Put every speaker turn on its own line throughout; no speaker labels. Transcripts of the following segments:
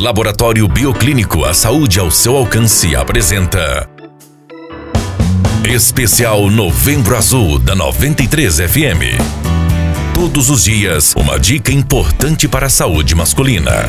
Laboratório Bioclínico, a saúde ao seu alcance, apresenta. Especial Novembro Azul da 93 FM. Todos os dias, uma dica importante para a saúde masculina.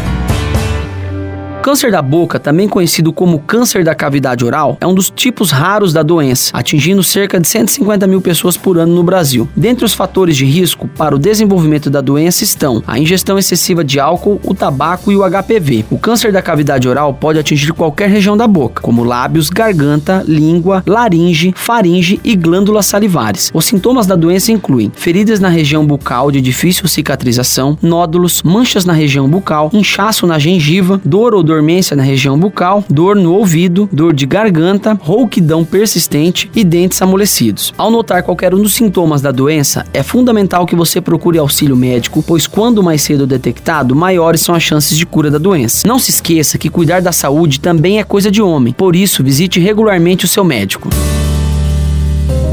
Câncer da boca, também conhecido como câncer da cavidade oral, é um dos tipos raros da doença, atingindo cerca de 150 mil pessoas por ano no Brasil. Dentre os fatores de risco para o desenvolvimento da doença estão a ingestão excessiva de álcool, o tabaco e o HPV. O câncer da cavidade oral pode atingir qualquer região da boca, como lábios, garganta, língua, laringe, faringe e glândulas salivares. Os sintomas da doença incluem feridas na região bucal de difícil cicatrização, nódulos, manchas na região bucal, inchaço na gengiva, dor ou dormência na região bucal, dor no ouvido, dor de garganta, rouquidão persistente e dentes amolecidos. Ao notar qualquer um dos sintomas da doença, é fundamental que você procure auxílio médico, pois quando mais cedo detectado, maiores são as chances de cura da doença. Não se esqueça que cuidar da saúde também é coisa de homem, por isso visite regularmente o seu médico.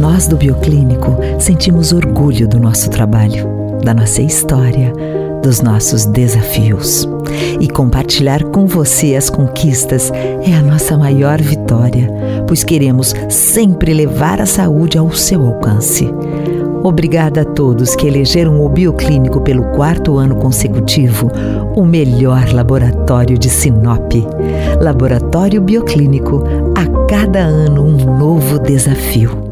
Nós do Bioclínico sentimos orgulho do nosso trabalho, da nossa história dos nossos desafios. E compartilhar com você as conquistas é a nossa maior vitória, pois queremos sempre levar a saúde ao seu alcance. Obrigada a todos que elegeram o Bioclínico pelo quarto ano consecutivo o melhor laboratório de Sinop. Laboratório Bioclínico, a cada ano um novo desafio.